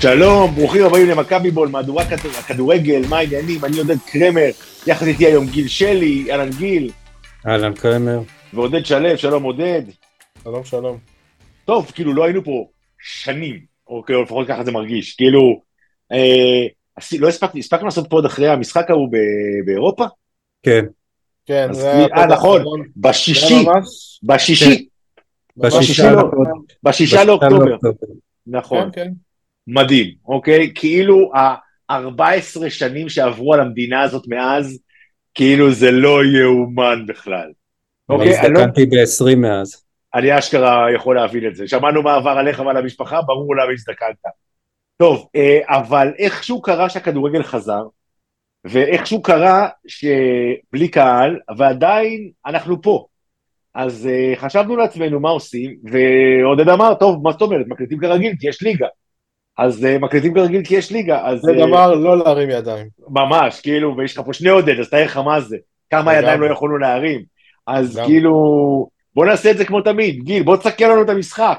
שלום, ברוכים הבאים למכבי בול, מהדורה הכדורגל, מה העניינים? אני עודד קרמר, יחד איתי היום גיל שלי, אהלן גיל. אהלן קרמר. ועודד שלו, שלום עודד. שלום שלום. טוב, כאילו לא היינו פה שנים, או כאילו לפחות ככה זה מרגיש, כאילו, אה, לא הספקנו, הספקנו לעשות פה עוד אחרי המשחק ההוא באירופה? כן. כן, זה היה... אה, נכון, בשישי, בשישי. בשישה לאוקטובר. נכון. כן, כן. מדהים, אוקיי? כאילו ה-14 שנים שעברו על המדינה הזאת מאז, כאילו זה לא יאומן בכלל. אוקיי, אני הזדקנתי ב-20 מאז. אני אשכרה יכול להבין את זה. שמענו מה עבר עליך ועל המשפחה, ברור למה הזדקנת. טוב, אה, אבל איכשהו קרה שהכדורגל חזר, ואיכשהו קרה שבלי קהל, ועדיין אנחנו פה. אז uh, חשבנו לעצמנו מה עושים, ועודד אמר, טוב, מה זאת אומרת, מקליטים כרגיל, כי יש ליגה. אז uh, מקליטים כרגיל כי יש ליגה, אז... זה אמר לא להרים ידיים. ממש, כאילו, ויש לך פה שני עודד, אז תאר לך מה זה. כמה ידיים לא יכולנו להרים. אז כאילו, בוא נעשה את זה כמו תמיד. גיל, בוא תסכם לנו את המשחק.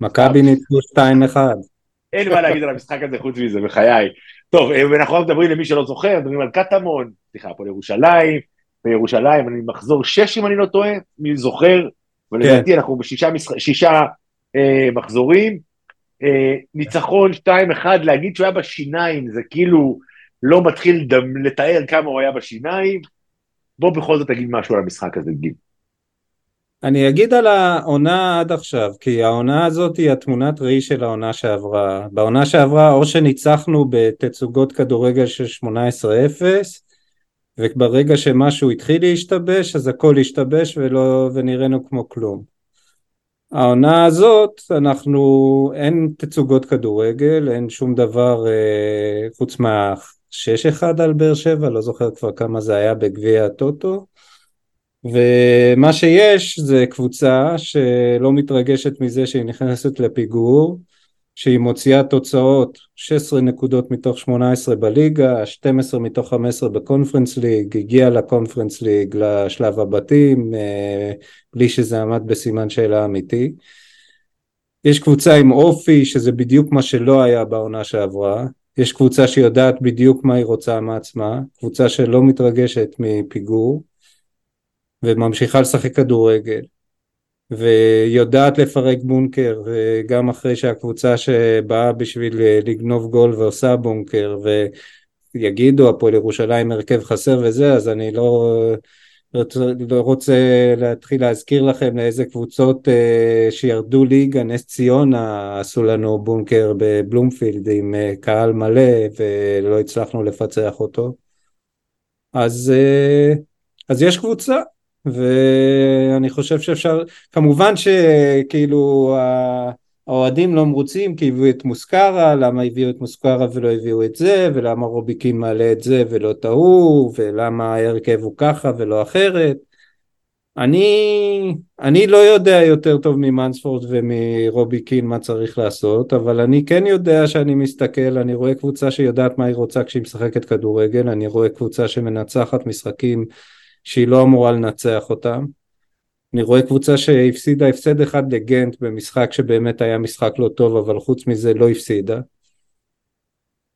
מכבי ניצחו 2-1. אין מה להגיד על המשחק הזה חוץ מזה, בחיי. טוב, ואנחנו מדברים למי שלא זוכר, מדברים על קטמון, סליחה, פה לירושלים, בירושלים, אני מחזור שש אם אני לא טועה, מי זוכר, ולדעתי כן. אנחנו בשישה משח... שישה, אה, מחזורים. אה, ניצחון 2-1, להגיד שהוא היה בשיניים, זה כאילו לא מתחיל דם, לתאר כמה הוא היה בשיניים. בוא בכל זאת תגיד משהו על המשחק הזה, גיל. אני אגיד על העונה עד עכשיו, כי העונה הזאת היא התמונת ראי של העונה שעברה. בעונה שעברה או שניצחנו בתצוגות כדורגל של 18-0, וברגע שמשהו התחיל להשתבש, אז הכל השתבש ולא, ונראינו כמו כלום. העונה הזאת, אנחנו, אין תצוגות כדורגל, אין שום דבר אה, חוץ מה-6-1 על באר שבע, לא זוכר כבר כמה זה היה בגביע הטוטו. ומה שיש זה קבוצה שלא מתרגשת מזה שהיא נכנסת לפיגור, שהיא מוציאה תוצאות 16 נקודות מתוך 18 בליגה, 12 מתוך 15 בקונפרנס ליג, הגיעה לקונפרנס ליג לשלב הבתים, אה, בלי שזה עמד בסימן שאלה אמיתי. יש קבוצה עם אופי, שזה בדיוק מה שלא היה בעונה שעברה. יש קבוצה שיודעת בדיוק מה היא רוצה מעצמה, קבוצה שלא מתרגשת מפיגור. וממשיכה לשחק כדורגל ויודעת לפרק בונקר וגם אחרי שהקבוצה שבאה בשביל לגנוב גול ועושה בונקר ויגידו הפועל ירושלים הרכב חסר וזה אז אני לא, לא רוצה להתחיל להזכיר לכם לאיזה קבוצות אה, שירדו ליגה. נס ציונה עשו לנו בונקר בבלומפילד עם אה, קהל מלא ולא הצלחנו לפצח אותו. אז, אה, אז יש קבוצה ואני חושב שאפשר, כמובן שכאילו האוהדים לא מרוצים כי הביאו את מוסקרה, למה הביאו את מוסקרה ולא הביאו את זה, ולמה רוביקין מעלה את זה ולא ההוא, ולמה ההרכב הוא ככה ולא אחרת. אני, אני לא יודע יותר טוב ממנספורד ומרוביקין מה צריך לעשות, אבל אני כן יודע שאני מסתכל, אני רואה קבוצה שיודעת מה היא רוצה כשהיא משחקת כדורגל, אני רואה קבוצה שמנצחת משחקים שהיא לא אמורה לנצח אותם. אני רואה קבוצה שהפסידה הפסד אחד לגנט במשחק שבאמת היה משחק לא טוב, אבל חוץ מזה לא הפסידה.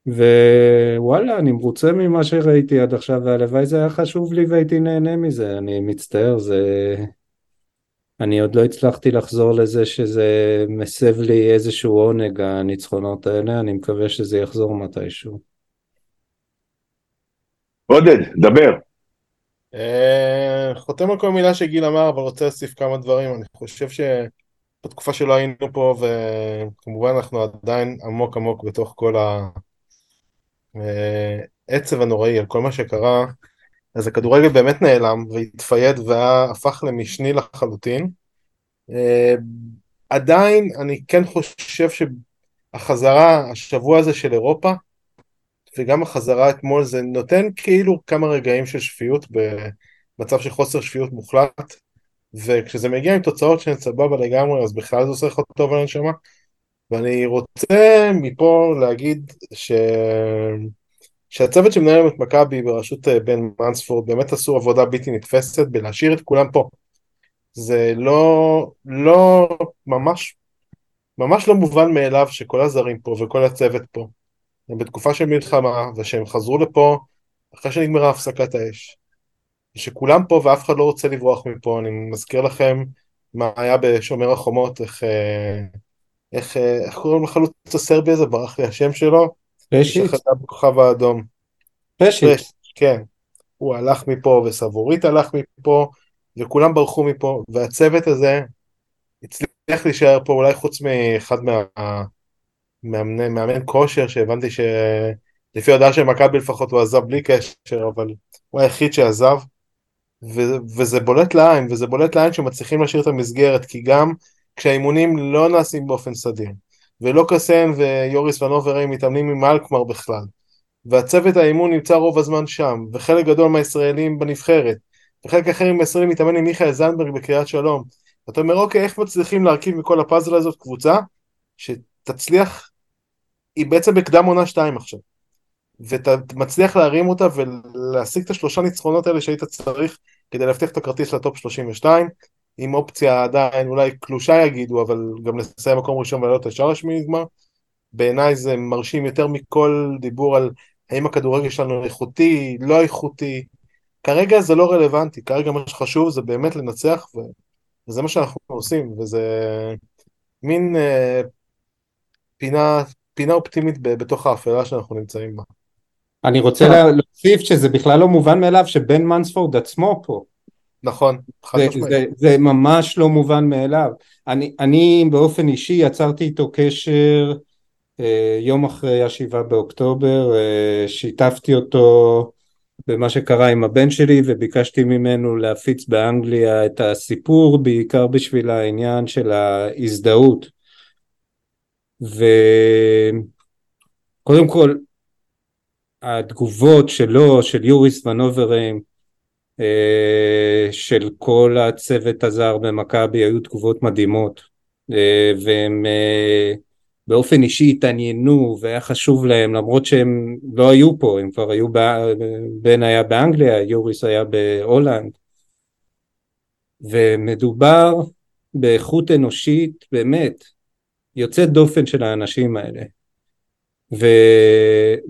ווואלה, אני מרוצה ממה שראיתי עד עכשיו, והלוואי זה היה חשוב לי והייתי נהנה מזה, אני מצטער, זה... אני עוד לא הצלחתי לחזור לזה שזה מסב לי איזשהו עונג הניצחונות האלה, אני מקווה שזה יחזור מתישהו. עודד, דבר. אה, חותם על כל מילה שגיל אמר, אבל רוצה להוסיף כמה דברים. אני חושב שבתקופה שלא היינו פה, וכמובן אנחנו עדיין עמוק עמוק בתוך כל העצב הנוראי על כל מה שקרה, אז הכדורגל באמת נעלם והתפייד והפך למשני לחלוטין. אה, עדיין אני כן חושב שהחזרה, השבוע הזה של אירופה, וגם החזרה אתמול זה נותן כאילו כמה רגעים של שפיות במצב של חוסר שפיות מוחלט וכשזה מגיע עם תוצאות שהן סבבה לגמרי אז בכלל זה עושה לך טוב על הנשמה. ואני רוצה מפה להגיד ש... שהצוות שמנהל את מכבי בראשות אה, בן מנספורד באמת עשו עבודה בלתי נתפסת בלהשאיר את כולם פה. זה לא, לא ממש ממש לא מובן מאליו שכל הזרים פה וכל הצוות פה הם בתקופה של מלחמה ושהם חזרו לפה אחרי שנגמרה הפסקת האש. שכולם פה ואף אחד לא רוצה לברוח מפה, אני מזכיר לכם מה היה בשומר החומות, איך, אה, איך, אה, איך קוראים לחלוץ הסרבי הזה, ברח לי השם שלו? פשיט? שחטא בכוכב האדום. פשיט. כן. הוא הלך מפה וסבורית הלך מפה וכולם ברחו מפה והצוות הזה הצליח להישאר פה אולי חוץ מאחד מהמאמן מאמן כושר שהבנתי שלפי ההודעה של מכבי לפחות הוא עזב בלי קשר אבל הוא היחיד שעזב ו- וזה בולט לעין וזה בולט לעין שמצליחים להשאיר את המסגרת כי גם כשהאימונים לא נעשים באופן סדיר ולא קסן ויוריס ונוברים מתאמנים עם אלקמר בכלל והצוות האימון נמצא רוב הזמן שם, וחלק גדול מהישראלים בנבחרת, וחלק אחר מהישראלים מתאמן עם מיכאל זנדברג בקריית שלום. אתה אומר, אוקיי, איך מצליחים להרכיב מכל הפאזל הזאת קבוצה שתצליח, היא בעצם בקדם עונה שתיים עכשיו. ואתה מצליח להרים אותה ולהשיג את השלושה ניצחונות האלה שהיית צריך כדי להבטיח את הכרטיס לטופ 32, עם אופציה עדיין אולי קלושה יגידו, אבל גם לסיים מקום ראשון ולעלות ישר לשמי נגמר. בעיניי זה מרשים יותר מכל דיבור על האם הכדורגל שלנו איכותי, לא איכותי. כרגע זה לא רלוונטי, כרגע מה שחשוב זה באמת לנצח. וזה מה שאנחנו עושים, וזה מין אה, פינה, פינה אופטימית. בתוך האפלה שאנחנו נמצאים בה. אני רוצה להוסיף שזה בכלל לא מובן מאליו שבן מנספורד עצמו פה. נכון, חד משמעית. זה, זה ממש לא מובן מאליו. אני, אני באופן אישי יצרתי איתו קשר אה, יום אחרי השבעה באוקטובר אה, שיתפתי אותו במה שקרה עם הבן שלי וביקשתי ממנו להפיץ באנגליה את הסיפור בעיקר בשביל העניין של ההזדהות וקודם כל התגובות שלו, של יוריס ונוברים, אה, של כל הצוות הזר במכבי היו תגובות מדהימות והם באופן אישי התעניינו והיה חשוב להם למרות שהם לא היו פה, הם כבר היו, בן היה באנגליה, יוריס היה בהולנד. ומדובר באיכות אנושית באמת יוצאת דופן של האנשים האלה ו,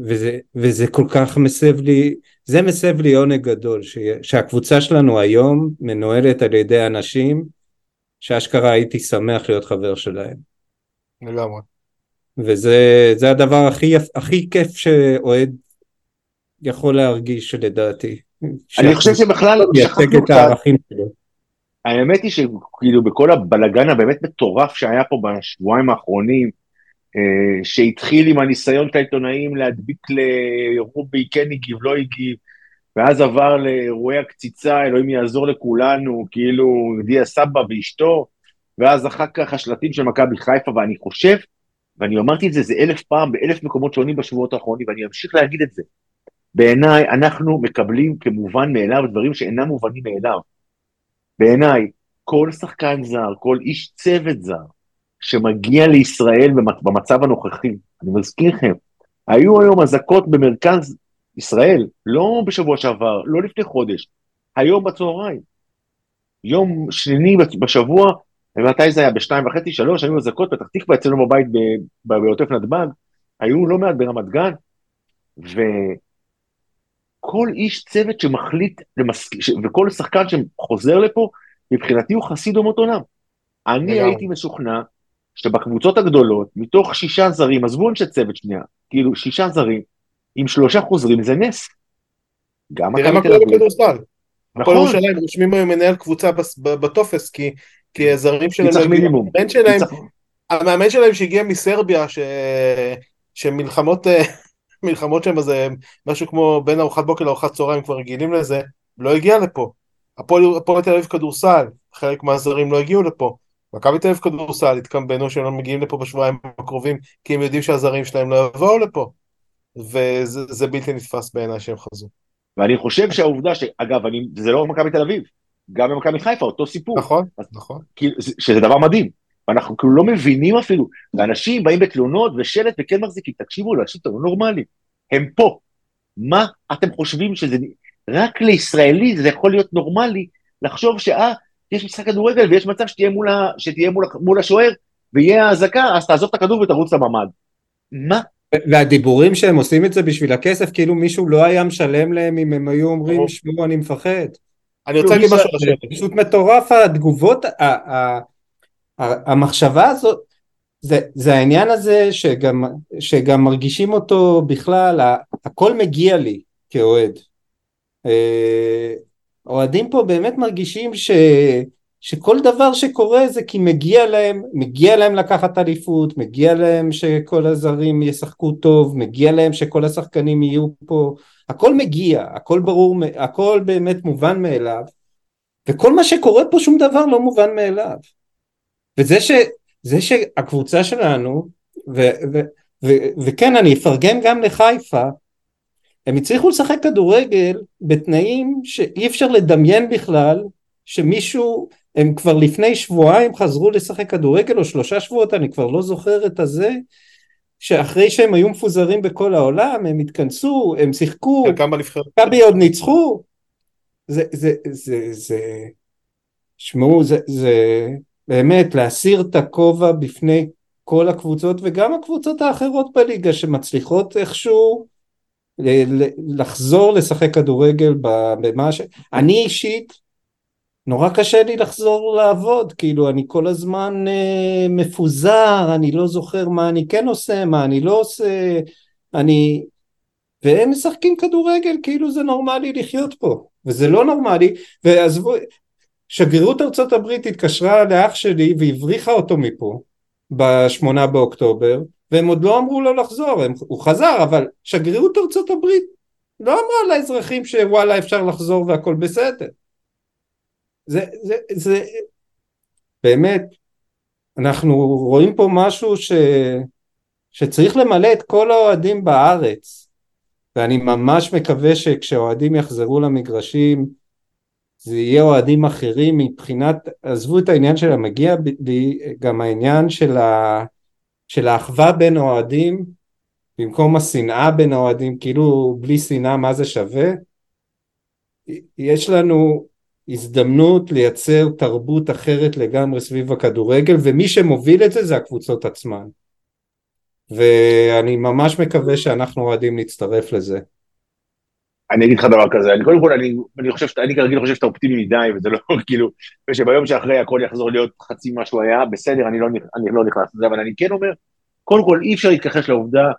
וזה, וזה כל כך מסב לי, זה מסב לי עונג גדול ש, שהקבוצה שלנו היום מנוהלת על ידי אנשים שאשכרה הייתי שמח להיות חבר שלהם. לגמרי. וזה הדבר הכי, הכי כיף שאוהד יכול להרגיש לדעתי. אני חושב שבכלל מייצג את הערכים שלו. האמת היא שכאילו בכל הבלגן הבאמת מטורף שהיה פה בשבועיים האחרונים, אה, שהתחיל עם הניסיון של העיתונאים להדביק לרובי כן הגיב, לא הגיב, ואז עבר לאירועי הקציצה, אלוהים יעזור לכולנו, כאילו דיה סבא ואשתו, ואז אחר כך השלטים של מכבי חיפה, ואני חושב ואני אמרתי את זה זה אלף פעם באלף מקומות שונים בשבועות האחרונים, ואני אמשיך להגיד את זה. בעיניי, אנחנו מקבלים כמובן מאליו דברים שאינם מובנים מאליו. בעיניי, כל שחקן זר, כל איש צוות זר, שמגיע לישראל במצב הנוכחי, אני מזכיר לכם, היו היום אזעקות במרכז ישראל, לא בשבוע שעבר, לא לפני חודש, היום בצהריים. יום שני בשבוע ומתי זה היה? בשתיים וחצי, שלוש, היו אזעקות פתח תקווה אצלנו בבית בעוטף נתב"ג, היו לא מעט ברמת גן, וכל איש צוות שמחליט, למס... וכל שחקן שחוזר לפה, מבחינתי הוא חסיד אומות עולם. אני הייתי משוכנע שבקבוצות הגדולות, מתוך שישה זרים, עזבו אנשי צוות שנייה, כאילו שישה זרים, עם שלושה חוזרים זה נס. גם מכבי תל אביב. נכון. הפועל ירושלים רושמים היום מנהל קבוצה בטופס, כי כי הזרים שלהם, צריך מינימום. המאמן שלהם, המאמן שלהם שהגיע מסרביה, ש... שמלחמות מלחמות שם זה משהו כמו בין ארוחת בוקר לארוחת צהריים כבר רגילים לזה, לא הגיע לפה. הפועל תל אביב כדורסל, חלק מהזרים לא הגיעו לפה. מכבי תל אביב כדורסל התקמבנו שהם לא מגיעים לפה בשבועיים הקרובים כי הם יודעים שהזרים שלהם לא יבואו לפה. וזה בלתי נתפס בעיניי שהם חזרו. ואני חושב שהעובדה שאגב אני, זה לא מכבי תל אביב, גם במכבי חיפה, אותו סיפור. נכון, אז, נכון. כאילו, שזה דבר מדהים. ואנחנו כאילו לא מבינים אפילו, ואנשים באים בתלונות ושלט וכן מחזיקים, תקשיבו, לאנשים אתם לא נורמליים, הם פה. מה אתם חושבים שזה, רק לישראלי זה יכול להיות נורמלי לחשוב שאה, יש משחק כדורגל ויש מצב שתהיה מול, ה, שתהיה מול, מול השוער ויהיה האזעקה, אז תעזוב את הכדור ותרוץ לממ"ד. מה? והדיבורים שהם עושים את זה בשביל הכסף, כאילו מישהו לא היה משלם להם אם הם היו אומרים, שמעו, אני מפחד. אני רוצה להגיד משהו זה פשוט מטורף התגובות, המחשבה הזאת, זה, זה העניין הזה שגם, שגם מרגישים אותו בכלל, הכל מגיע לי כאוהד. אה, אוהדים פה באמת מרגישים ש, שכל דבר שקורה זה כי מגיע להם, מגיע להם לקחת אליפות, מגיע להם שכל הזרים ישחקו טוב, מגיע להם שכל השחקנים יהיו פה, הכל מגיע, הכל ברור, הכל באמת מובן מאליו, וכל מה שקורה פה שום דבר לא מובן מאליו. וזה ש, זה שהקבוצה שלנו, ו, ו, ו, וכן אני אפרגן גם לחיפה, הם הצליחו לשחק כדורגל בתנאים שאי אפשר לדמיין בכלל שמישהו, הם כבר לפני שבועיים חזרו לשחק כדורגל או שלושה שבועות, אני כבר לא זוכר את הזה, שאחרי שהם היו מפוזרים בכל העולם, הם התכנסו, הם שיחקו, מכבי עוד ניצחו, זה, זה, זה, זה, שמעו, זה, זה באמת להסיר את הכובע בפני כל הקבוצות וגם הקבוצות האחרות בליגה שמצליחות איכשהו לחזור לשחק כדורגל במה ש... אני אישית, נורא קשה לי לחזור לעבוד, כאילו אני כל הזמן אה, מפוזר, אני לא זוכר מה אני כן עושה, מה אני לא עושה, אני... והם משחקים כדורגל כאילו זה נורמלי לחיות פה, וזה לא נורמלי, ועזבו, שגרירות ארצות הברית התקשרה לאח שלי והבריחה אותו מפה בשמונה באוקטובר, והם עוד לא אמרו לו לחזור, הם, הוא חזר, אבל שגרירות ארצות הברית לא אמרה לאזרחים שוואלה אפשר לחזור והכל בסדר. זה, זה, זה, באמת, אנחנו רואים פה משהו ש, שצריך למלא את כל האוהדים בארץ, ואני ממש מקווה שכשאוהדים יחזרו למגרשים, זה יהיה אוהדים אחרים מבחינת, עזבו את העניין של המגיע, גם העניין של ה... של האחווה בין אוהדים במקום השנאה בין אוהדים, כאילו בלי שנאה מה זה שווה? יש לנו הזדמנות לייצר תרבות אחרת לגמרי סביב הכדורגל ומי שמוביל את זה זה הקבוצות עצמן ואני ממש מקווה שאנחנו אוהדים להצטרף לזה. אני אגיד לך דבר כזה, אני קודם כל, אני, אני חושב, אני כרגיל חושב שאתה אופטימי מדי, וזה לא כאילו, ושביום שאחרי הכל יחזור להיות חצי מה שהוא היה, בסדר, אני לא, אני לא נכנס לזה, אבל אני כן אומר, קודם כל אי אפשר להתכחש לעובדה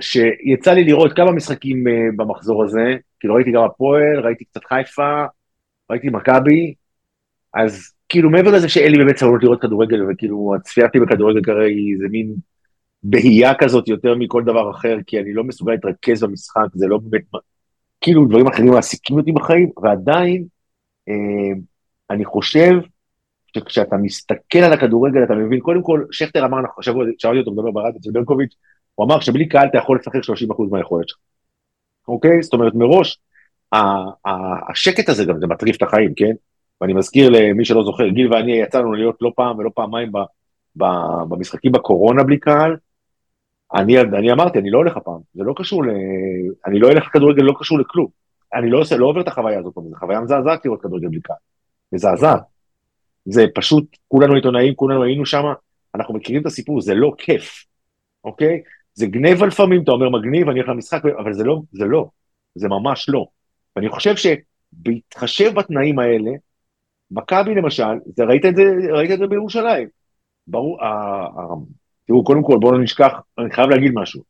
שיצא לי לראות כמה משחקים uh, במחזור הזה, כאילו ראיתי גם הפועל, ראיתי קצת חיפה, ראיתי מכבי, אז כאילו מעבר לזה שאין לי באמת סבלנות לראות כדורגל, וכאילו הצפייה שלי בכדורגל כרגע זה מין בהייה כזאת יותר מכל דבר אחר, כי אני לא מסוגל להתרכז במשחק, זה לא באמת כאילו דברים אחרים מעסיקים אותי בחיים, ועדיין אה, אני חושב שכשאתה מסתכל על הכדורגל אתה מבין, קודם כל, שכטר אמר, השבוע שמעתי אותו מדבר ברדיו אצל ברקוביץ', הוא אמר שבלי קהל אתה יכול לשחק 30% מהיכולת שלך, אוקיי? זאת אומרת, מראש, השקט הזה גם, זה מטריף את החיים, כן? ואני מזכיר למי שלא זוכר, גיל ואני יצאנו להיות לא פעם ולא פעמיים במשחקים בקורונה בלי קהל, אני, אני אמרתי, אני לא הולך הפעם, זה לא קשור ל... אני לא אלך לכדורגל, לא קשור לכלום. אני לא עושה, לא עובר את החוויה הזאת, זו חוויה מזעזעת לראות כדורגל בלי קהל. מזעזעת. זה פשוט, כולנו עיתונאים, כולנו היינו שם, אנחנו מכירים את הסיפור, זה לא כיף, אוקיי? זה גניבה לפעמים, אתה אומר מגניב, אני הולך למשחק, אבל זה לא, זה לא, זה ממש לא. ואני חושב שבהתחשב בתנאים האלה, מכבי למשל, זה, ראית את זה, ראית את זה בירושלים. ברור, תראו, קודם כל, בואו לא נשכח, אני חייב להגיד משהו.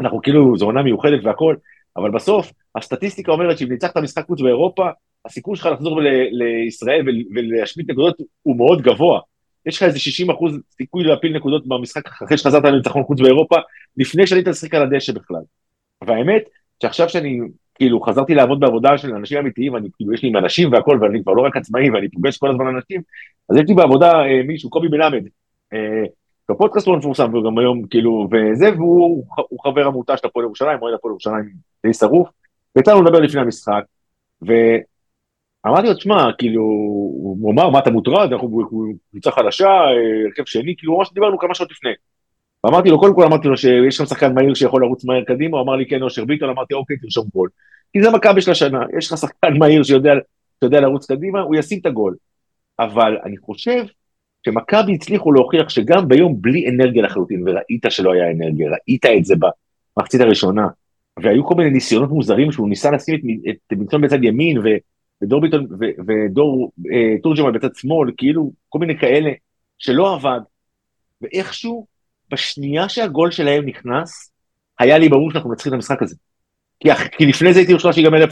אנחנו כאילו, זו עונה מיוחדת והכל, אבל בסוף, הסטטיסטיקה אומרת שאם ניצחת משחק חוץ באירופה, הסיכוי שלך לחזור לישראל ולהשמיט נקודות הוא מאוד גבוה. יש לך איזה 60 אחוז סיכוי להפיל נקודות במשחק אחרי שחזרת לניצחון חוץ באירופה, לפני שעלית לשחק על הדשא בכלל. והאמת, שעכשיו שאני כאילו חזרתי לעבוד בעבודה של אנשים אמיתיים, אני כאילו יש לי עם אנשים והכל, ואני כבר לא רק עצמאי ואני פוגש כל הזמן אנשים, אז יש לי בעבודה אה, מישהו, קובי מלמד, אה, בפודקאסט לא מפורסם, וגם היום כאילו, וזה, והוא חבר עמותה של הפועל ירושלים, אוהד הפועל ירושלים די שרוף, ויצא לנו לדבר לפני המשחק, ואמרתי לו, תשמע, כאילו, הוא אמר, מה אתה מוטרד, אנחנו קבוצה חדשה, הרכב שני, כאילו, ממש דיברנו כמה שעות לפני. ואמרתי לו, קודם כל אמרתי לו שיש שם שחקן מהיר שיכול לרוץ מהר קדימה, הוא אמר לי, כן, אושר ביטון, אמרתי, אוקיי, תרשום גול. כי זה מכבי של השנה, יש לך שחקן מהיר שיודע, שיודע לרוץ קדימה, הוא ישים את הגול. אבל אני חושב שמכבי הצליחו להוכיח שגם ביום בלי אנרגיה לחלוטין, וראית שלא היה אנרגיה, ראית את זה במחצית הראשונה, והיו כל מיני ניסיונות מוזרים שהוא ניסה לשים את, את ביטון בצד ימין, ו, ודור ביטון ו, ודור אה, תורג'מן בצד שמאל, כאילו כל מיני כאלה, שלא עבד, ואיכשהו, בשנייה שהגול שלהם נכנס, היה לי ברור שאנחנו מנצחים את המשחק הזה. כי, כי לפני זה הייתי חושב שיגמר 0-0.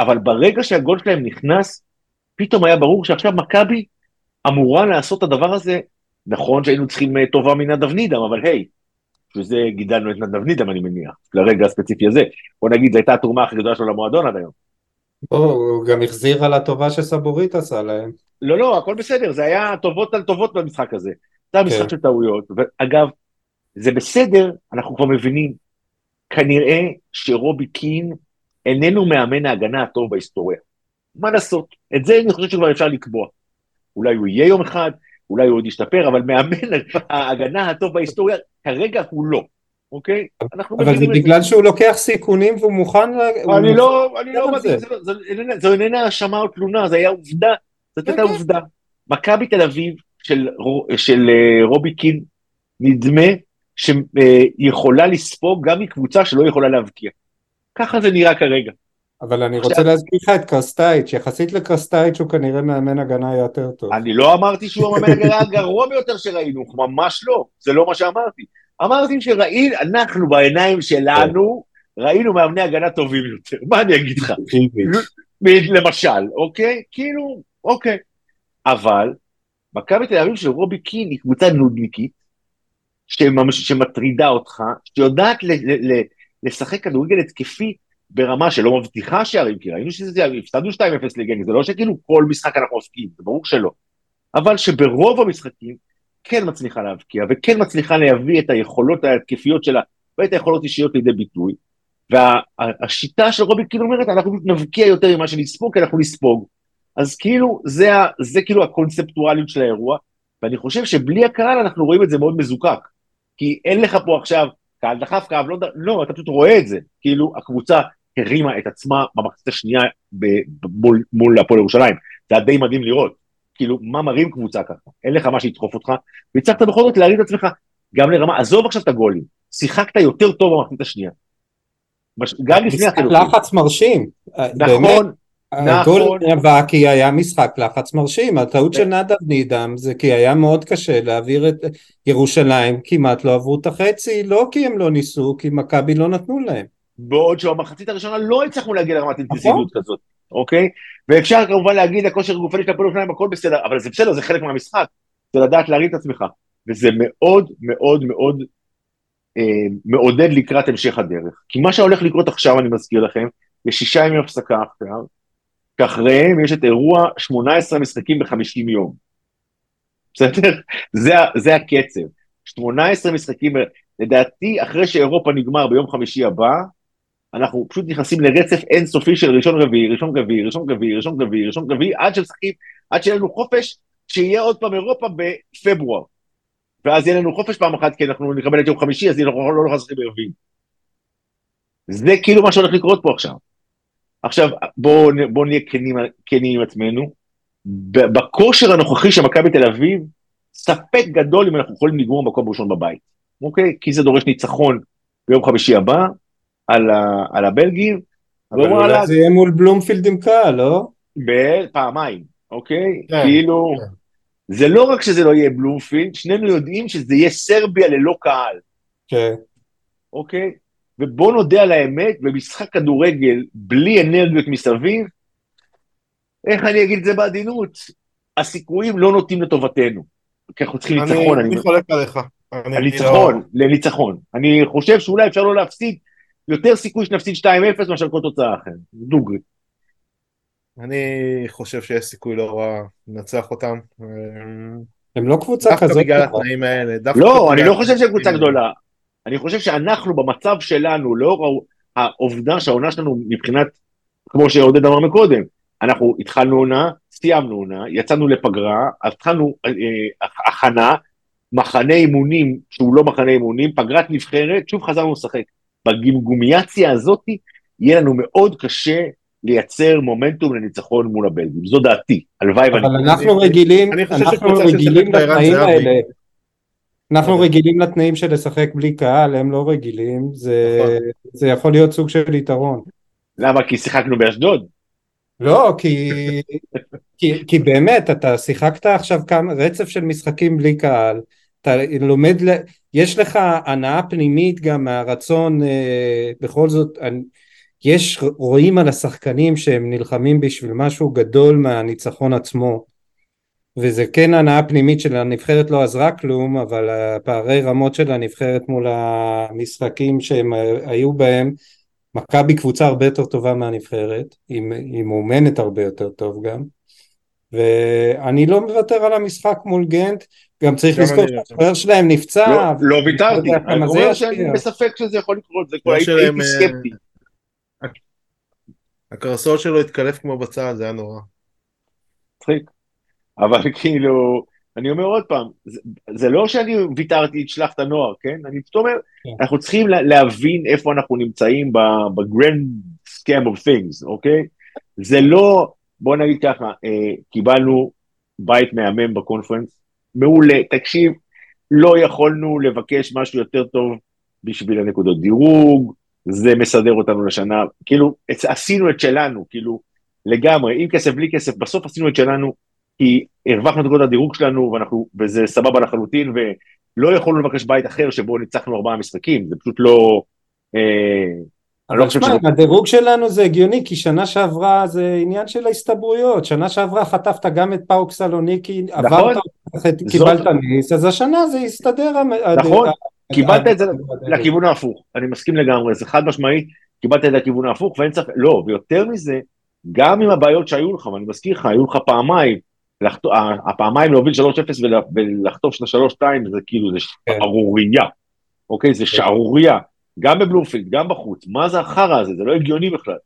אבל ברגע שהגול שלהם נכנס, פתאום היה ברור שעכשיו מכבי אמורה לעשות את הדבר הזה, נכון שהיינו צריכים אה, טובה מנדב נידם, אבל היי, שזה גידלנו את נדב נידם אני מניח, לרגע הספציפי הזה. בוא נגיד, זו הייתה התרומה הכי גדולה שלו למועדון עד היום. הוא גם החזיר על הטובה שסבורית עשה להם. לא, לא, הכל בסדר, זה היה טובות על טובות במשחק הזה. זה היה משחק כן. של טעויות, ואגב, זה בסדר, אנחנו כבר מבינים, כנראה שרובי קין איננו מאמן ההגנה הטוב בהיסטוריה. מה לעשות? את זה אני חושב שכבר אפשר לקבוע. אולי הוא יהיה יום אחד, אולי הוא עוד ישתפר, אבל מאמן ההגנה הטוב בהיסטוריה, כרגע הוא לא. אוקיי? אבל זה בגלל שהוא לוקח סיכונים והוא מוכן... אני לא, אני לא מבין, זו איננה האשמה או תלונה, זו הייתה עובדה, זאת הייתה אוקיי. עובדה. מכבי תל אביב של אה, רובי קין, נדמה שיכולה לספוג גם מקבוצה שלא יכולה להבקיע. ככה זה נראה כרגע. אבל אני רוצה להזכיר לך את קרסטייץ', יחסית לקרסטייץ' הוא כנראה מאמן הגנה יותר טוב. אני לא אמרתי שהוא המאמן הגנה הגרוע ביותר שראינו, ממש לא, זה לא מה שאמרתי. אמרתי שראינו, אנחנו בעיניים שלנו, ראינו מאמני הגנה טובים יותר, מה אני אגיד לך? למשל, אוקיי? כאילו, אוקיי. אבל, מכבי תל אביב של רובי קין היא קבוצה נודניקית, שמטרידה אותך, שיודעת לשחק כדורגל התקפי ברמה שלא מבטיחה שערים, כי ראינו שזה, הפסדנו 2-0 לגני, זה לא שכאילו כל משחק אנחנו עוסקים, זה ברור שלא. אבל שברוב המשחקים כן מצליחה להבקיע, וכן מצליחה להביא את היכולות ההתקפיות שלה, ואת היכולות אישיות לידי ביטוי. והשיטה וה, של רובי כאילו אומרת, אנחנו נבקיע יותר ממה שנספוג, כי אנחנו נספוג. אז כאילו, זה, זה כאילו הקונספטואליות של האירוע, ואני חושב שבלי הקהל אנחנו רואים את זה מאוד מזוקק. כי אין לך פה עכשיו קהל דחף, קהל לא, לא, אתה פשוט רואה את זה. כאילו, הקבוצה הרימה את עצמה במחצית השנייה מול, מול הפועל ירושלים. זה היה די מדהים לראות. כאילו, מה מרים קבוצה ככה? אין לך מה שידחוף אותך, והצלחת בכל זאת להרים את עצמך גם לרמה, עזוב עכשיו את הגולים, שיחקת יותר טוב במחצית השנייה. גם לפני החילופים. לחץ מרשים. נכון. הגול נכון. נבע כי היה משחק לחץ מרשים, הטעות של נדב נידם זה כי היה מאוד קשה להעביר את ירושלים, כמעט לא עברו את החצי, לא כי הם לא ניסו, כי מכבי לא נתנו להם. בעוד שבמחצית הראשונה לא הצלחנו להגיע לרמת נכון. אינטנסיביות כזאת, אוקיי? ואפשר כמובן להגיד הכושר גופני של הפועל אופניים הכל בסדר, אבל זה בסדר, זה חלק מהמשחק, זה לדעת להרים את עצמך, וזה מאוד מאוד מאוד אה, מעודד לקראת המשך הדרך. כי מה שהולך לקרות עכשיו, אני מזכיר לכם, יש שישה ימים הפסקה עכשיו, שאחריהם יש את אירוע 18 משחקים ב-50 יום. בסדר? זה, זה הקצב. 18 משחקים, לדעתי, אחרי שאירופה נגמר ביום חמישי הבא, אנחנו פשוט נכנסים לרצף אינסופי של ראשון רביעי, ראשון רביעי, ראשון רביעי, ראשון רביעי, ראשון רביעי, עד שמשחקים, עד שיהיה לנו חופש, שיהיה עוד פעם אירופה בפברואר. ואז יהיה לנו חופש פעם אחת, כי אנחנו נקבל את יום חמישי, אז אנחנו לא נוכל לשחק ברביעי. זה כאילו מה שהולך לקרות פה עכשיו. עכשיו, בואו בוא נהיה כנים, כנים עם עצמנו. בכושר הנוכחי של מכבי תל אביב, ספק גדול אם אנחנו יכולים לגמור מקום ראשון בבית, אוקיי? כי זה דורש ניצחון ביום חמישי הבא, על, ה, על הבלגים. אבל אולי זה יהיה מול בלומפילד עם קהל, לא? פעמיים, אוקיי? כן, כאילו, כן. זה לא רק שזה לא יהיה בלומפילד, שנינו יודעים שזה יהיה סרביה ללא קהל. כן. אוקיי? ובוא נודה על האמת, במשחק כדורגל בלי אנרגיות מסביב, איך אני אגיד את זה בעדינות? הסיכויים לא נוטים לטובתנו. כי אנחנו צריכים ניצחון. אני חולק עליך. לניצחון, לניצחון. אני חושב שאולי אפשר לא להפסיד, יותר סיכוי שנפסיד 2-0 מאשר כל תוצאה אחרת, דוגרי. אני חושב שיש סיכוי לא רע לנצח אותם. הם לא קבוצה כזאת. דווקא בגלל התנאים האלה. לא, אני לא חושב שהם קבוצה גדולה. אני חושב שאנחנו במצב שלנו, לאור העובדה שהעונה שלנו מבחינת, כמו שעודד אמר מקודם, אנחנו התחלנו עונה, סיימנו עונה, יצאנו לפגרה, התחלנו אה, הכנה, מחנה אימונים שהוא לא מחנה אימונים, פגרת נבחרת, שוב חזרנו לשחק. בגמגומיאציה הזאת יהיה לנו מאוד קשה לייצר מומנטום לניצחון מול הבלגים, זו דעתי, הלוואי ואני... אבל אנחנו רגילים, אנחנו רגילים לתנאים. האלה. אנחנו. רגילים לתנאים של לשחק בלי קהל, הם לא רגילים, זה, נכון. זה יכול להיות סוג של יתרון. למה? כי שיחקנו באשדוד? לא, כי, כי, כי באמת, אתה שיחקת עכשיו כמה, רצף של משחקים בלי קהל, אתה לומד. יש לך הנאה פנימית גם מהרצון, אה, בכל זאת, יש, רואים על השחקנים שהם נלחמים בשביל משהו גדול מהניצחון עצמו, וזה כן הנאה פנימית של הנבחרת לא עזרה כלום, אבל הפערי רמות של הנבחרת מול המשחקים שהם היו בהם, מכבי קבוצה הרבה יותר טובה מהנבחרת, היא מאומנת הרבה יותר טוב גם, ואני לא מוותר על המשחק מול גנט, גם צריך לזכור לא. שהשוער שלהם נפצע, לא- לא ויתרתי, אני אומר. שאני בספק שזה יכול לקרות, זה כבר לא הייתי הייתי אה, סקפטי. הקרסול שלו התקלף כמו בצל, זה היה נורא. מצחיק. אבל כאילו, אני אומר עוד פעם, זה, זה לא שאני ויתרתי תשלח את הנוער, כן? אני פשוט אומר, כן. אנחנו צריכים לה, להבין איפה אנחנו נמצאים ב grand scheme of things, אוקיי? זה לא, בוא נגיד ככה, אה, קיבלנו בית מהמם בקונפרנס, מעולה, תקשיב, לא יכולנו לבקש משהו יותר טוב בשביל הנקודות. דירוג, זה מסדר אותנו לשנה, כאילו, עשינו את שלנו, כאילו, לגמרי, עם כסף, בלי כסף, בסוף עשינו את שלנו, כי הרווחנו את נקודות הדירוג שלנו, ואנחנו, וזה סבבה לחלוטין, ולא יכולנו לבקש בית אחר שבו ניצחנו ארבעה משחקים, זה פשוט לא... אה, אני לא חושב שזה... הדירוג שלנו זה הגיוני, כי שנה שעברה זה עניין של ההסתברויות, שנה שעברה חטפת גם את פאוק סלוניקי, נכון. עברת, קיבלת זאת- ניס, אז השנה זה יסתדר. המ- נכון. קיבלת את זה. לכיוון ההפוך, אני מסכים לגמרי, זה חד משמעית, קיבלת את זה לכיוון ההפוך, ואין ספק, לא, ויותר מזה, גם עם הבעיות שהיו לך, ואני מזכיר לך, היו לך פעמיים, לחט... הפעמיים להוביל 3-0 ול... ולחטוף של 3-2, זה כאילו, זה כן. שערורייה, אוקיי? זה שערורייה, גם בבלומפילד, גם בחוץ, מה זה החרא הזה? זה לא הגיוני בכלל.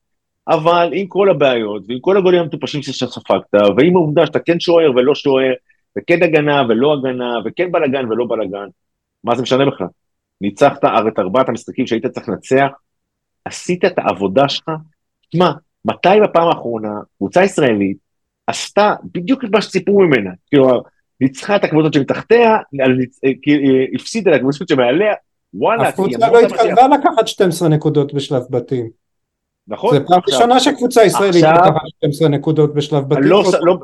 אבל עם כל הבעיות, ועם כל הגולים המטופשים שספגת, ועם העובדה שאתה כן שוער ולא שוער, וכן הגנה ולא הגנה, וכן בלאגן ולא בלאגן, מה זה משנה בכלל? ניצחת את ארבעת המשחקים שהיית צריך לנצח, עשית את העבודה שלך. תשמע, מתי בפעם האחרונה קבוצה ישראלית עשתה בדיוק את מה שציפו ממנה? כאילו, ניצחה את הקבוצות שמתחתיה, אה, כאילו, אה, הפסידה לקבוצות שמעליה, וואלה, אף קבוצה אמרת לא התקרבה לקחת 12 נקודות בשלב בתים. נכון? זה פעם ראשונה שקבוצה ישראלית לקחת 12 נקודות בשלב בתים. לא- לא-.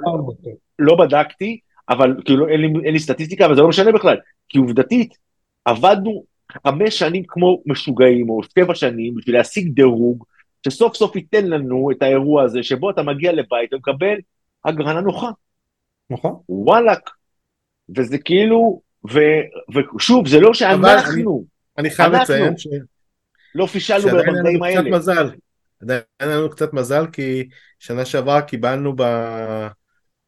לא בדקתי, אבל כאילו אין לי, אין לי סטטיסטיקה, אבל זה לא משנה בכלל, כי עובדתית, עבדנו חמש שנים כמו משוגעים, או שבע שנים, בשביל להשיג דירוג, שסוף סוף ייתן לנו את האירוע הזה, שבו אתה מגיע לבית ומקבל הגרלה נוחה, נכון. וואלאק. וזה כאילו, ו, ושוב, זה לא שאנחנו אני חייב. לציין ש... לא פישלנו ברגעים לנו קצת האלה. מזל. עדיין היה לנו קצת מזל כי שנה שעברה קיבלנו ב...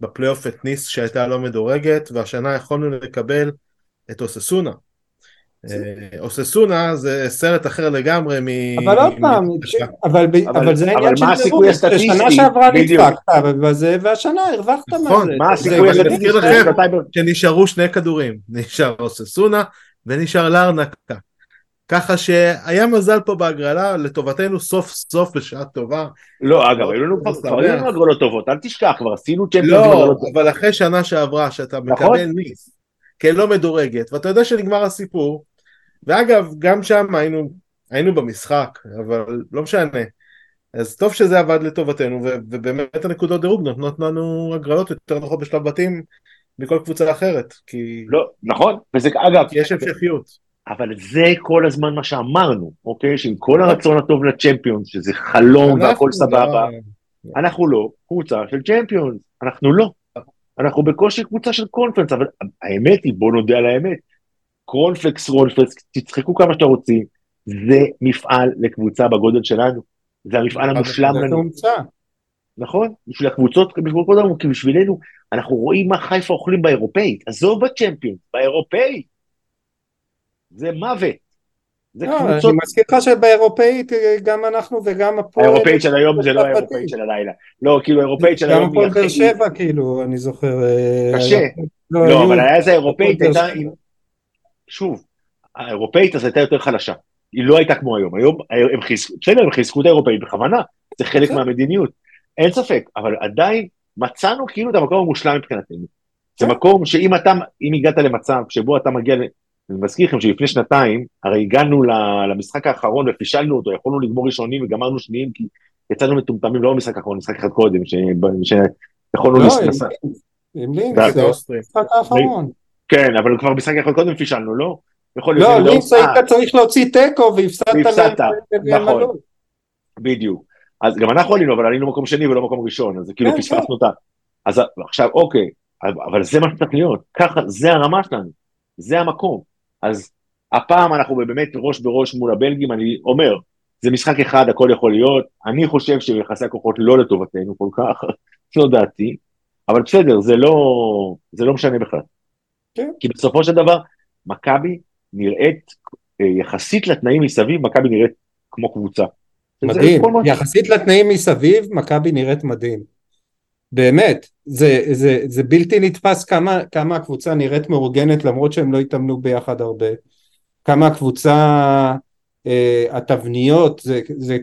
בפלייאוף את ניס שהייתה לא מדורגת והשנה יכולנו לקבל את אוססונה. אה, אוססונה זה סרט אחר לגמרי מ... אבל עוד מ- פעם, אבל ב- אבל- אבל זה אבל העניין מה של הסיכוי דירוג, הסטטיסטי? שנה שעברה. נדפקת בזה, והשנה הרווחת נכון, מזה. מה זה- הסיכוי הסטטיסטי אני מזכיר שלהם לכם- שנתיים- שנשארו שני כדורים, נשאר אוססונה ונשאר לארנקה. ככה שהיה מזל פה בהגרלה לטובתנו סוף סוף בשעה טובה. לא, אגב, היו לנו כבר. הגרלות טובות, אל תשכח, כבר עשינו צ'מפיונס לא. אבל אחרי שנה שעברה שאתה נכון. מקבל ניס כלא מדורגת, ואתה יודע שנגמר הסיפור, ואגב, גם שם היינו, היינו במשחק, אבל לא משנה. אז טוב שזה עבד לטובתנו, ובאמת הנקודות דירוג נותנות לנו הגרלות יותר נוחות בשלב בתים מכל קבוצה אחרת, כי לא, נכון, וזה אגב, כי יש המשכיות. אבל זה כל הזמן מה שאמרנו, אוקיי? שעם כל הרצון הטוב לצ'מפיונס, שזה חלום והכל אנחנו סבבה, לא- אנחנו לא קבוצה של צ'מפיונס, אנחנו לא. אנחנו בקושי קבוצה של קונפרנס, אבל האמת היא, בוא נודה על האמת, קורנפלקס, רולפלקס, תצחקו כמה שאתם רוצים, זה מפעל לקבוצה בגודל שלנו, זה המפעל המושלם לנו. נכון? בשביל הקבוצות, בשביל כל דבר, כי בשבילנו, אנחנו רואים מה חיפה אוכלים באירופאית, עזוב בצ'מפיונס, באירופאית, זה מוות. זה לא, קבוצות, אני מזכיר לך שבאירופאית אה, גם אנחנו וגם הפועל... האירופאית של היום זה לא. האירופאית של הלילה. לא, כאילו האירופאית של גם היום הפועל היא באר שבע כאילו, אני זוכר. אה, קשה. היה- לא, היו- אבל היה איזה הפועל באר הייתה, שוב, האירופאית אז הייתה יותר חלשה. היא לא הייתה כמו היום. היום הם חיזקו, בסדר, הם חיזקו את האירופאית בכוונה. זה חלק. מהמדיניות, אין ספק, אבל עדיין מצאנו כאילו את המקום המושלם מבחינתנו. זה. מקום שאם אתה, אם הגעת למצב שבו אתה מגיע, אני מזכיר לכם שלפני שנתיים, הרי הגענו למשחק האחרון ופישלנו אותו, יכולנו לגמור ראשונים וגמרנו שניים, כי יצאנו מטומטמים, לא במשחק האחרון, משחק אחד קודם, ש- שיכולנו לא, לס- עם לינץ, זה. המשחק האחרון. כן, אבל כבר משחק אחד קודם פישלנו, לא? לא, האוס- אה, היית צריך להוציא תיקו והפסדת להם נכון. בדיוק. אז גם אנחנו עלינו, אבל עלינו מקום שני ולא מקום ראשון, אז כאילו כן, פספסנו אותה. אז עכשיו, אוקיי, אבל זה מה שצריך להיות, ככה, זה הרמה שלנו, זה המקום. אז הפעם אנחנו באמת ראש בראש מול הבלגים, אני אומר, זה משחק אחד, הכל יכול להיות, אני חושב שיחסי הכוחות לא לטובתנו כל כך, זו דעתי, אבל בסדר, זה לא, זה לא משנה בכלל. כן. כי בסופו של דבר, מכבי נראית, אה, יחסית לתנאים מסביב, מכבי נראית כמו קבוצה. מדהים, יחסית לתנאים מסביב, מכבי נראית מדהים. באמת, זה, זה, זה בלתי נתפס כמה, כמה הקבוצה נראית מאורגנת למרות שהם לא התאמנו ביחד הרבה. כמה הקבוצה, אה, התבניות, זה, זה,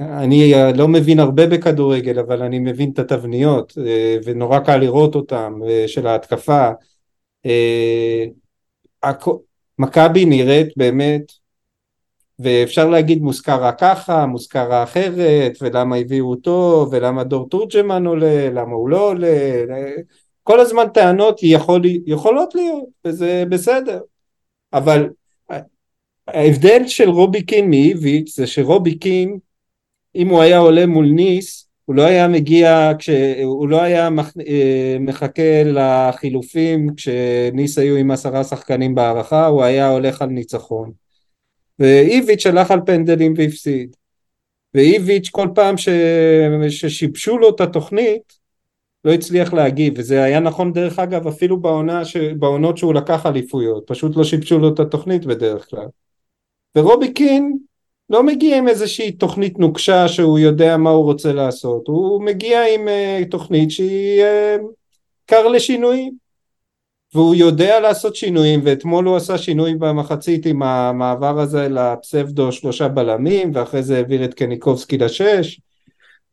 אני לא מבין הרבה בכדורגל אבל אני מבין את התבניות אה, ונורא קל לראות אותם אה, של ההתקפה. אה, הכ- מכבי נראית באמת ואפשר להגיד מוזכרה ככה, מוזכרה אחרת, ולמה הביאו אותו, ולמה דור תורג'מן עולה, למה הוא לא עולה, כל הזמן טענות יכול, יכולות להיות, וזה בסדר, אבל ההבדל של רובי קין מאיביץ' זה שרובי קין, אם הוא היה עולה מול ניס, הוא לא היה מגיע, כש... הוא לא היה מח... מחכה לחילופים כשניס היו עם עשרה שחקנים בהערכה, הוא היה הולך על ניצחון. ואיביץ' הלך על פנדלים והפסיד. ואיביץ' כל פעם ש... ששיבשו לו את התוכנית לא הצליח להגיב, וזה היה נכון דרך אגב אפילו בעונה ש... בעונות שהוא לקח אליפויות, פשוט לא שיבשו לו את התוכנית בדרך כלל. ורובי קין לא מגיע עם איזושהי תוכנית נוקשה שהוא יודע מה הוא רוצה לעשות, הוא מגיע עם uh, תוכנית שהיא uh, קר לשינויים. והוא יודע לעשות שינויים ואתמול הוא עשה שינוי במחצית עם המעבר הזה לפסבדו שלושה בלמים ואחרי זה העביר את קניקובסקי לשש.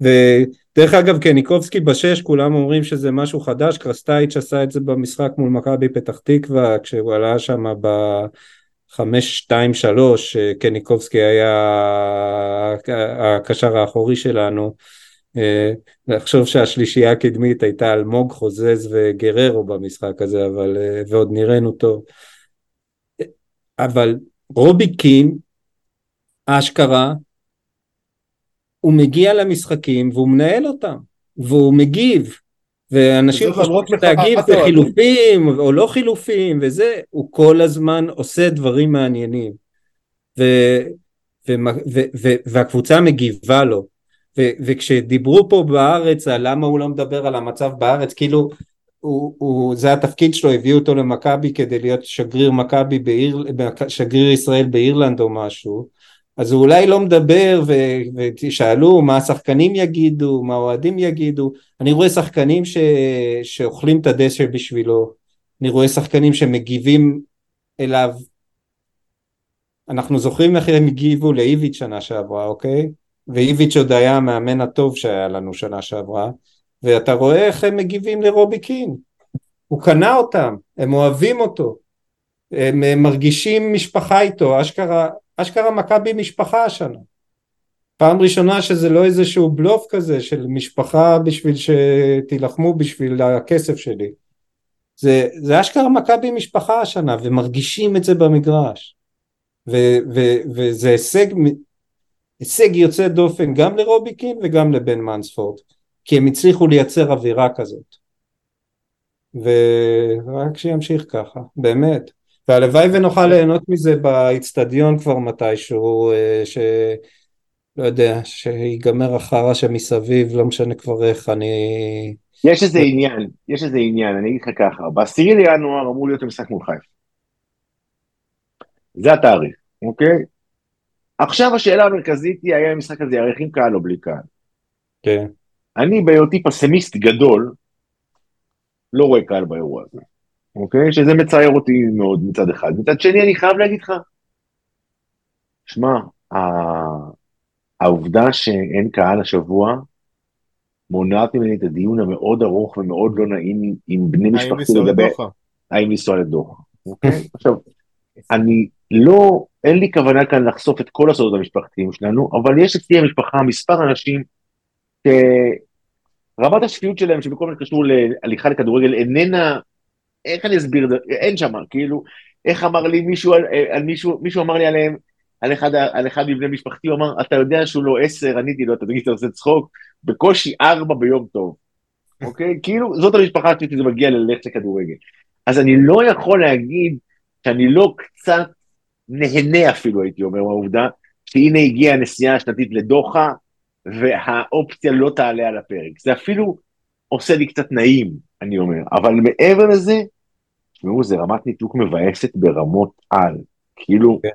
ודרך אגב קניקובסקי בשש כולם אומרים שזה משהו חדש קרסטייץ' עשה את זה במשחק מול מכבי פתח תקווה כשהוא עלה שם בחמש שתיים שלוש קניקובסקי היה הקשר האחורי שלנו לחשוב שהשלישייה הקדמית הייתה אלמוג, חוזז וגררו במשחק הזה, אבל ועוד נראינו טוב. אבל רובי קין, אשכרה, הוא מגיע למשחקים והוא מנהל אותם, והוא מגיב, ואנשים חושבים להגיב בחילופים או לא חילופים וזה, הוא כל הזמן עושה דברים מעניינים. ו, ו, ו, ו, והקבוצה מגיבה לו. ו- וכשדיברו פה בארץ על למה הוא לא מדבר על המצב בארץ, כאילו הוא, הוא, זה התפקיד שלו, הביאו אותו למכבי כדי להיות שגריר מכבי שגריר ישראל באירלנד או משהו, אז הוא אולי לא מדבר ו- ותשאלו מה השחקנים יגידו, מה האוהדים יגידו, אני רואה שחקנים ש- שאוכלים את הדשא בשבילו, אני רואה שחקנים שמגיבים אליו, אנחנו זוכרים איך הם הגיבו לאיביץ' שנה שעברה, אוקיי? ואיביץ' עוד היה המאמן הטוב שהיה לנו שנה שעברה, ואתה רואה איך הם מגיבים לרובי קין. הוא קנה אותם, הם אוהבים אותו, הם, מרגישים משפחה איתו, אשכרה, אשכרה מכבי משפחה השנה. פעם ראשונה שזה לא איזשהו בלוף כזה של משפחה בשביל שתילחמו בשביל הכסף שלי. זה, זה אשכרה מכבי משפחה השנה, ומרגישים את זה במגרש. ו, ו, וזה הישג הישג יוצא דופן גם לרובי קין וגם לבן מנספורד כי הם הצליחו לייצר אווירה כזאת. ורק שימשיך ככה באמת. והלוואי ונוכל ליהנות מזה באיצטדיון כבר מתישהו ש... לא יודע שיגמר החרא שמסביב לא משנה כבר איך אני יש איזה עניין יש איזה עניין אני אגיד לך ככה בעשירי לינואר אמור להיות המשחק מול חיפה. זה התאריך אוקיי עכשיו השאלה המרכזית היא, האם המשחק הזה יארך עם קהל או בלי קהל? כן. אני בהיותי פסימיסט גדול, לא רואה קהל באירוע הזה, אוקיי? שזה מצער אותי מאוד מצד אחד. מצד שני, אני חייב להגיד לך, שמע, העובדה שאין קהל השבוע, מונעת ממני את הדיון המאוד ארוך ומאוד לא נעים עם בני האם משפחתי לנסוע לגבי לדוחה? האם לנסוע לדוחה. אוקיי? עכשיו, אני לא, אין לי כוונה כאן לחשוף את כל הסודות המשפחתיים שלנו, אבל יש אצלי במשפחה מספר אנשים שרמת השפיות שלהם שבכל מה שקשור להליכה לכדורגל איננה, איך אני אסביר את זה, אין שם, כאילו, איך אמר לי מישהו, על, על מישהו, מישהו אמר לי עליהם, על אחד, על אחד מבני משפחתי, הוא אמר, אתה יודע שהוא לא עשר, עניתי לו, אתה תגיד שאתה עושה צחוק, בקושי ארבע ביום טוב, אוקיי? כאילו, זאת המשפחה שלי שזה מגיע ללכת לכדורגל. אז אני לא יכול להגיד שאני לא קצת נהנה אפילו, הייתי אומר, מהעובדה שהנה הגיעה הנסיעה השנתית לדוחה, והאופציה לא תעלה על הפרק. זה אפילו עושה לי קצת נעים, אני אומר. אבל מעבר לזה, תשמעו, זה רמת ניתוק מבאסת ברמות על. כאילו, כן.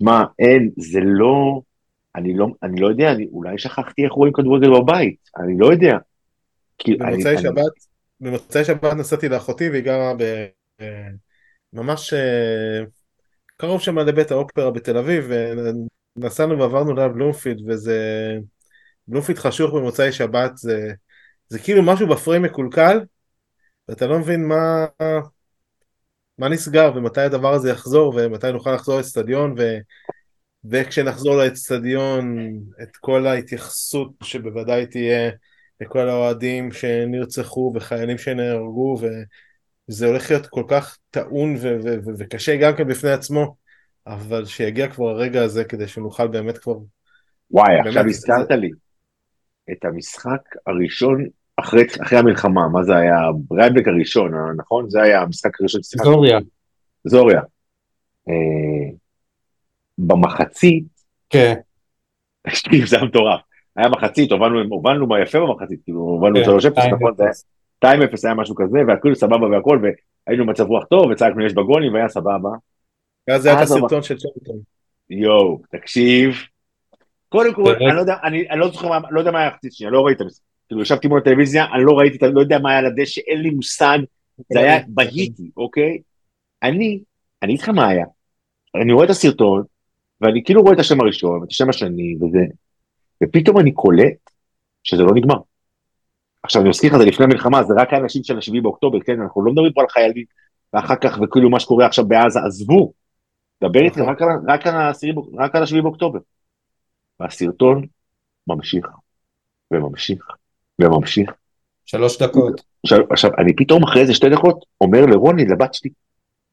מה, אין, זה לא, אני לא, אני לא יודע, אני, אולי שכחתי איך רואים כדורגל בבית, אני לא יודע. אני- במוצאי אני- שבת, במוצאי שבת נסעתי לאחותי והיא גרה ב... אה, ממש אה, קרוב שם לבית האופרה בתל אביב, ונסענו ועברנו ליד בלומפילד, וזה... בלומפילד חשוך במוצאי שבת, זה, זה כאילו משהו בפריים מקולקל, ואתה לא מבין מה, מה נסגר ומתי הדבר הזה יחזור ומתי נוכל לחזור לאצטדיון ו... וכשנחזור לאצטדיון את כל ההתייחסות שבוודאי תהיה לכל האוהדים שנרצחו וחיילים שנהרגו וזה הולך להיות כל כך טעון ו- ו- ו- וקשה גם כן בפני עצמו אבל שיגיע כבר הרגע הזה כדי שנוכל באמת כבר וואי, באמת, עכשיו זה- הזכרת לי את המשחק הראשון אחרי, אחרי המלחמה, מה זה היה? בריידאבליק הראשון, אה, נכון? זה היה המשחק הראשון ששיחקנו. זוריה, זוריה. אה, במחצית, כן, זה היה מטורף. היה מחצית, הובלנו, יפה במחצית, כאילו, הובלנו כן, 3-0, 2-0. נכון? זה היה 2-0 היה משהו כזה, והכול סבבה והכל, והיינו במצב רוח טוב, וצעקנו יש בגולים, והיה סבבה. ואז היה את אז הסרטון של צ'רלטון יואו, תקשיב. קודם כל. אני לא יודע, אני, אני לא זוכר, לא יודע מה היה החצי שנייה, לא ראיתי את המשחק. כאילו, ישבתי מול הטלוויזיה, אני לא ראיתי, לא יודע מה היה על הדשא, אין לי מושג, זה היה בהיטי, אוקיי? אני, אני אגיד לך מה היה. אני רואה את הסרטון, ואני כאילו רואה את השם הראשון, ואת השם השני, וזה, ופתאום אני קולט שזה לא נגמר. עכשיו, אני מזכיר לך, זה לפני המלחמה, זה רק האנשים של השביעי באוקטובר, כן? אנחנו לא מדברים פה על חיילים, ואחר כך, וכאילו מה שקורה עכשיו בעזה, עזבו. דבר איתי נכון. רק רק רק על השביעי באוקטובר. והסרטון ממשיך, וממשיך, וממשיך. שלוש דקות. עכשיו, עכשיו, אני פתאום אחרי איזה שתי דקות אומר לרוני, לבת שלי,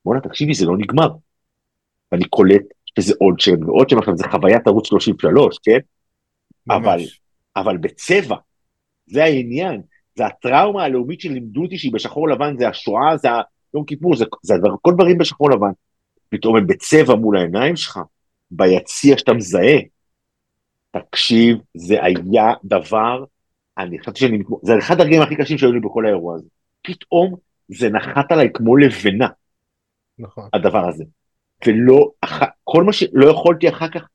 בואנה תקשיבי, זה לא נגמר. ואני קולט שזה עוד שם ועוד שם, עכשיו זה חוויית ערוץ 33, כן? אבל, ממש. אבל בצבע, זה העניין, זה הטראומה הלאומית שלימדו אותי שהיא בשחור לבן, זה השואה, זה יום כיפור, זה, זה הדבר, כל דברים בשחור לבן. פתאום הם בצבע מול העיניים שלך, ביציע שאתה מזהה. תקשיב, זה היה דבר, אני חשבתי שאני, זה אחד הרגעים הכי קשים שהיו לי בכל האירוע הזה. פתאום זה נחת עליי כמו לבנה, נכון הדבר הזה. ולא, כל מה שלא יכולתי אחר כך,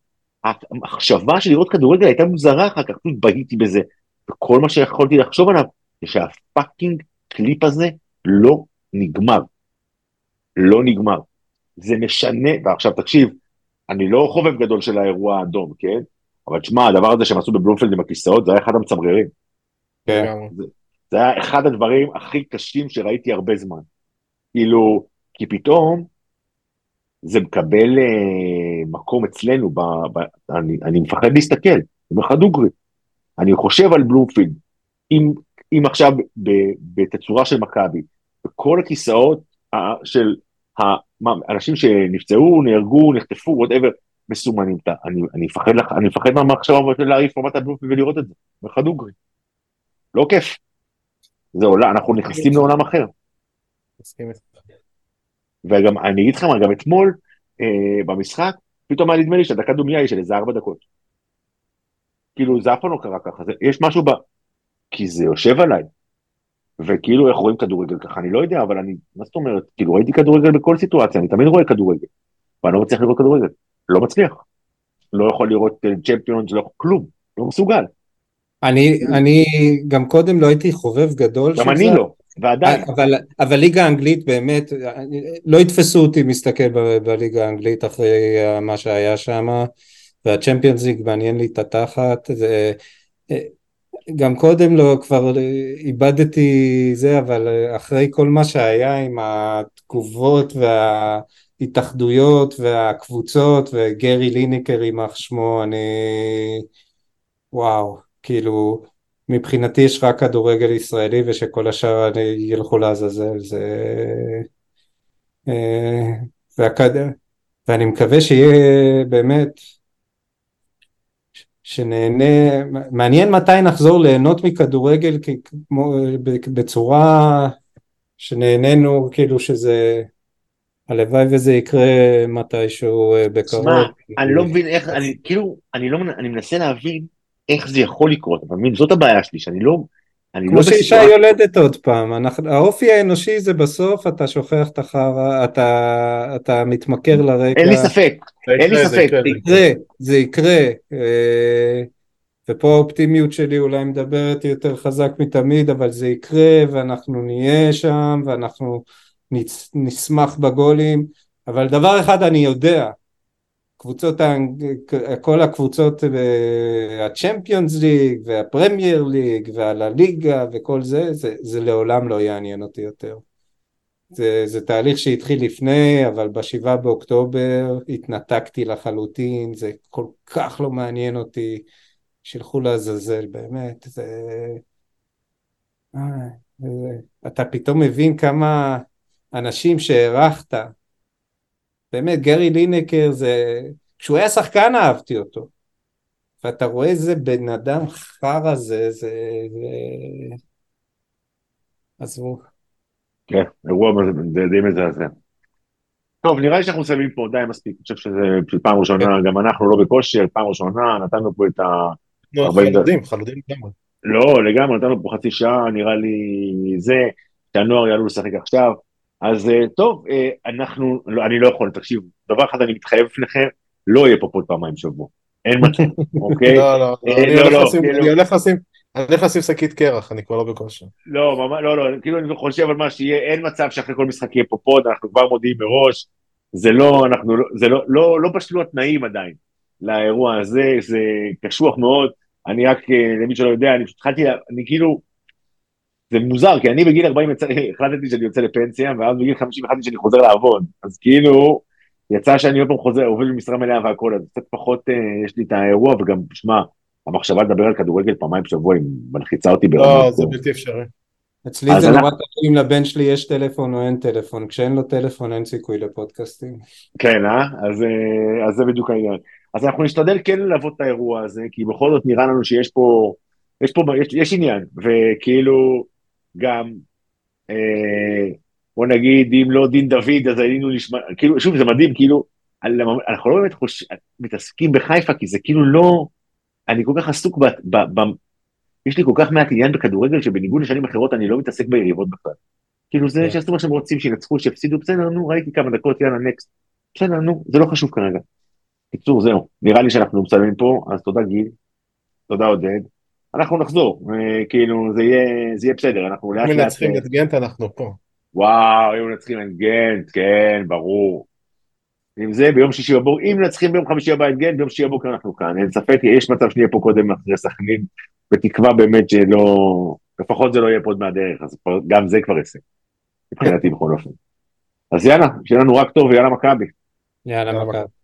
המחשבה של לראות כדורגל הייתה מוזרה אחר כך, פשוט בהיתי בזה. וכל מה שיכולתי לחשוב עליו, זה שהפאקינג קליפ הזה לא נגמר. לא נגמר. זה משנה, ועכשיו תקשיב, אני לא חובב גדול של האירוע האדום, כן? אבל תשמע, הדבר הזה שהם עשו בבלומפילד עם הכיסאות, זה היה אחד המצמררים. כן. לגמרי. זה היה אחד הדברים הכי קשים שראיתי הרבה זמן. כאילו, כי פתאום זה מקבל אה, מקום אצלנו, ב, ב, אני, אני מפחד להסתכל, אני אומר לך דוגרי. אני חושב על בלומפילד, אם, אם עכשיו ב, בתצורה של מכבי, וכל הכיסאות אה, של האנשים שנפצעו, נהרגו, נחטפו, whatever, מסומנים, אני, אני מפחד לך, אני מפחד מהמחשבה של להעיף מבט בבלומפילד ולראות את זה, אני אומר לך דוגרי. לא כיף. זה עולם, אנחנו נכנסים לעולם אחר. מסכים איתך. וגם, אני אגיד לך מה, גם אתמול, אה, במשחק, פתאום היה נדמה לי שהדקה דומייה היא של איזה ארבע דקות. כאילו, זה אף פעם לא קרה ככה, זה, יש משהו ב... כי זה יושב עליי. וכאילו, איך רואים כדורגל ככה, אני לא יודע, אבל אני, מה זאת אומרת, כאילו, ראיתי כדורגל בכל סיטואציה, אני תמיד רואה כדורגל. ואני לא מצליח לראות כדורגל. לא מצליח. לא יכול לראות צ'מפיונס, לא כלום. לא מסוגל. אני, אני גם קודם לא הייי חובב גדול גם אני זה, לא, ועדיין. אבל, אבל ליגה האנגלית באמת, לא יתפסו אותי מסתכל ב- בליגה האנגלית אחרי מה שהיה שם, והצ'מפיונס ליג מעניין לי את התחת, זה, גם קודם לא, כבר איבדתי זה, אבל אחרי כל מה שהיה עם התגובות וההתאחדויות והקבוצות וגרי ליניקר יימח שמו, אני... וואו, כאילו, מבחינתי יש רק כדורגל ישראלי ושכל השאר ילכו לעזאזל, זה... אה, והכד... ואני מקווה שיהיה באמת שנהנה, מעניין מתי נחזור ליהנות מכדורגל כמו, בצורה שנהנינו, כאילו שזה, הלוואי וזה יקרה מתישהו אה, בקרוב. שמע, אני לא מבין איך, אני כאילו, אני לא, אני מנסה להבין איך זה יכול לקרות, אתה מבין? זאת הבעיה שלי, שאני לא... כמו לא שאישה יולדת עוד פעם, אנחנו, האופי האנושי זה בסוף אתה שוכח את החרא, אתה, אתה מתמכר לרקע. אין לי ספק, אין לי ספק. זה יקרה, זה יקרה. אה, ופה האופטימיות שלי אולי מדברת יותר חזק מתמיד, אבל זה יקרה ואנחנו נהיה שם ואנחנו נשמח בגולים, אבל דבר אחד אני יודע, קבוצות, כל הקבוצות הצ'מפיונס ליג והפרמייר ליג והליגה וכל זה, זה, זה לעולם לא יעניין אותי יותר. זה, זה תהליך שהתחיל לפני, אבל בשבעה באוקטובר התנתקתי לחלוטין, זה כל כך לא מעניין אותי, שילכו לעזאזל, באמת, זה... אה, אתה פתאום מבין כמה אנשים שהערכת, באמת, גרי לינקר זה... כשהוא היה שחקן אהבתי אותו. ואתה רואה איזה בן אדם חרא זה, זה... עזבו. כן, אירוע די מזעזע. טוב, נראה לי שאנחנו מסיימים פה די מספיק, אני חושב שזה פעם ראשונה, כן. גם אנחנו לא בכושר, פעם ראשונה, נתנו פה את ה... לא, חלודים, חלודים לגמרי. לא, לגמרי, נתנו פה חצי שעה, נראה לי זה, שהנוער יעלו לשחק עכשיו. אז אה, טוב, אה, אנחנו, לא, אני לא יכול, תקשיב, דבר אחד אני מתחייב בפניכם, לא יהיה פה פוד pod פעמיים בשבוע, אין מצב, אוקיי? לא, לא, לא, אני לא, לא, כאילו- הולך לשים, אני הולך לשים שקית קרח, אני כבר לא בכושר. לא, לא, לא, כאילו אני חושב על מה שיהיה, אין מצב שאחרי כל משחק יהיה פה pod, אנחנו כבר מודיעים מראש, זה לא, אנחנו, זה לא, לא, לא בשלו התנאים עדיין לאירוע הזה, זה קשוח מאוד, אני רק, אה, למי שלא יודע, אני התחלתי, אני כאילו, זה מוזר, כי אני בגיל 40 החלטתי שאני יוצא לפנסיה, ואז בגיל 50 החלטתי שאני חוזר לעבוד, אז כאילו, יצא שאני עוד פעם חוזר, עובד במשרה מלאה והכל, אז קצת פחות אה, יש לי את האירוע, וגם, שמע, המחשבה לדבר על כדורגל פעמיים בשבוע היא מלחיצה אותי ברמה. לא, זה בלתי אפשרי. אצלי זה נורא תלוי אם לבן שלי יש טלפון או אין טלפון, כשאין לו טלפון אין סיכוי לפודקאסטים. כן, אה? אז, אה, אז זה בדיוק העניין. אז אנחנו נשתדל כן ללוות את האירוע הזה, כי בכל זאת נראה לנו שיש פה, יש פה, יש, יש עניין, וכאילו, גם, אה, בוא נגיד, אם לא דין דוד, אז היינו נשמע, כאילו, שוב, זה מדהים, כאילו, אנחנו לא באמת חוש... מתעסקים בחיפה, כי זה כאילו לא, אני כל כך עסוק ב... ב, ב יש לי כל כך מעט עניין בכדורגל, שבניגוד לשנים אחרות אני לא מתעסק ביריבות בכלל. כאילו זה. כן. שעשו מה שהם רוצים, שינצחו, שיפסידו, בסדר, נו, ראיתי כמה דקות, יאללה, נקסט. בסדר, נו, זה לא חשוב כרגע. בקיצור, זהו, נראה לי שאנחנו מסיימים פה, אז תודה גיל, תודה עודד. אנחנו נחזור, אה, כאילו זה יהיה, זה יהיה בסדר, אנחנו לאט לאט... אם מנצחים את גנט אנחנו פה. וואו, אם מנצחים את גנט, כן, ברור. אם זה ביום שישי בבוקר, אם מנצחים ביום חמישי הבא את גנט, ביום שישי בבוקר אנחנו כאן, אין ספק, יש מצב שנהיה פה קודם אחרי סכנין, בתקווה באמת שלא, לפחות זה לא יהיה פה עוד מהדרך, אז גם זה כבר הישג, מבחינתי בכל אופן. אז יאללה, שיהיה לנו רק טוב ויאללה מכבי. יאללה מכבי.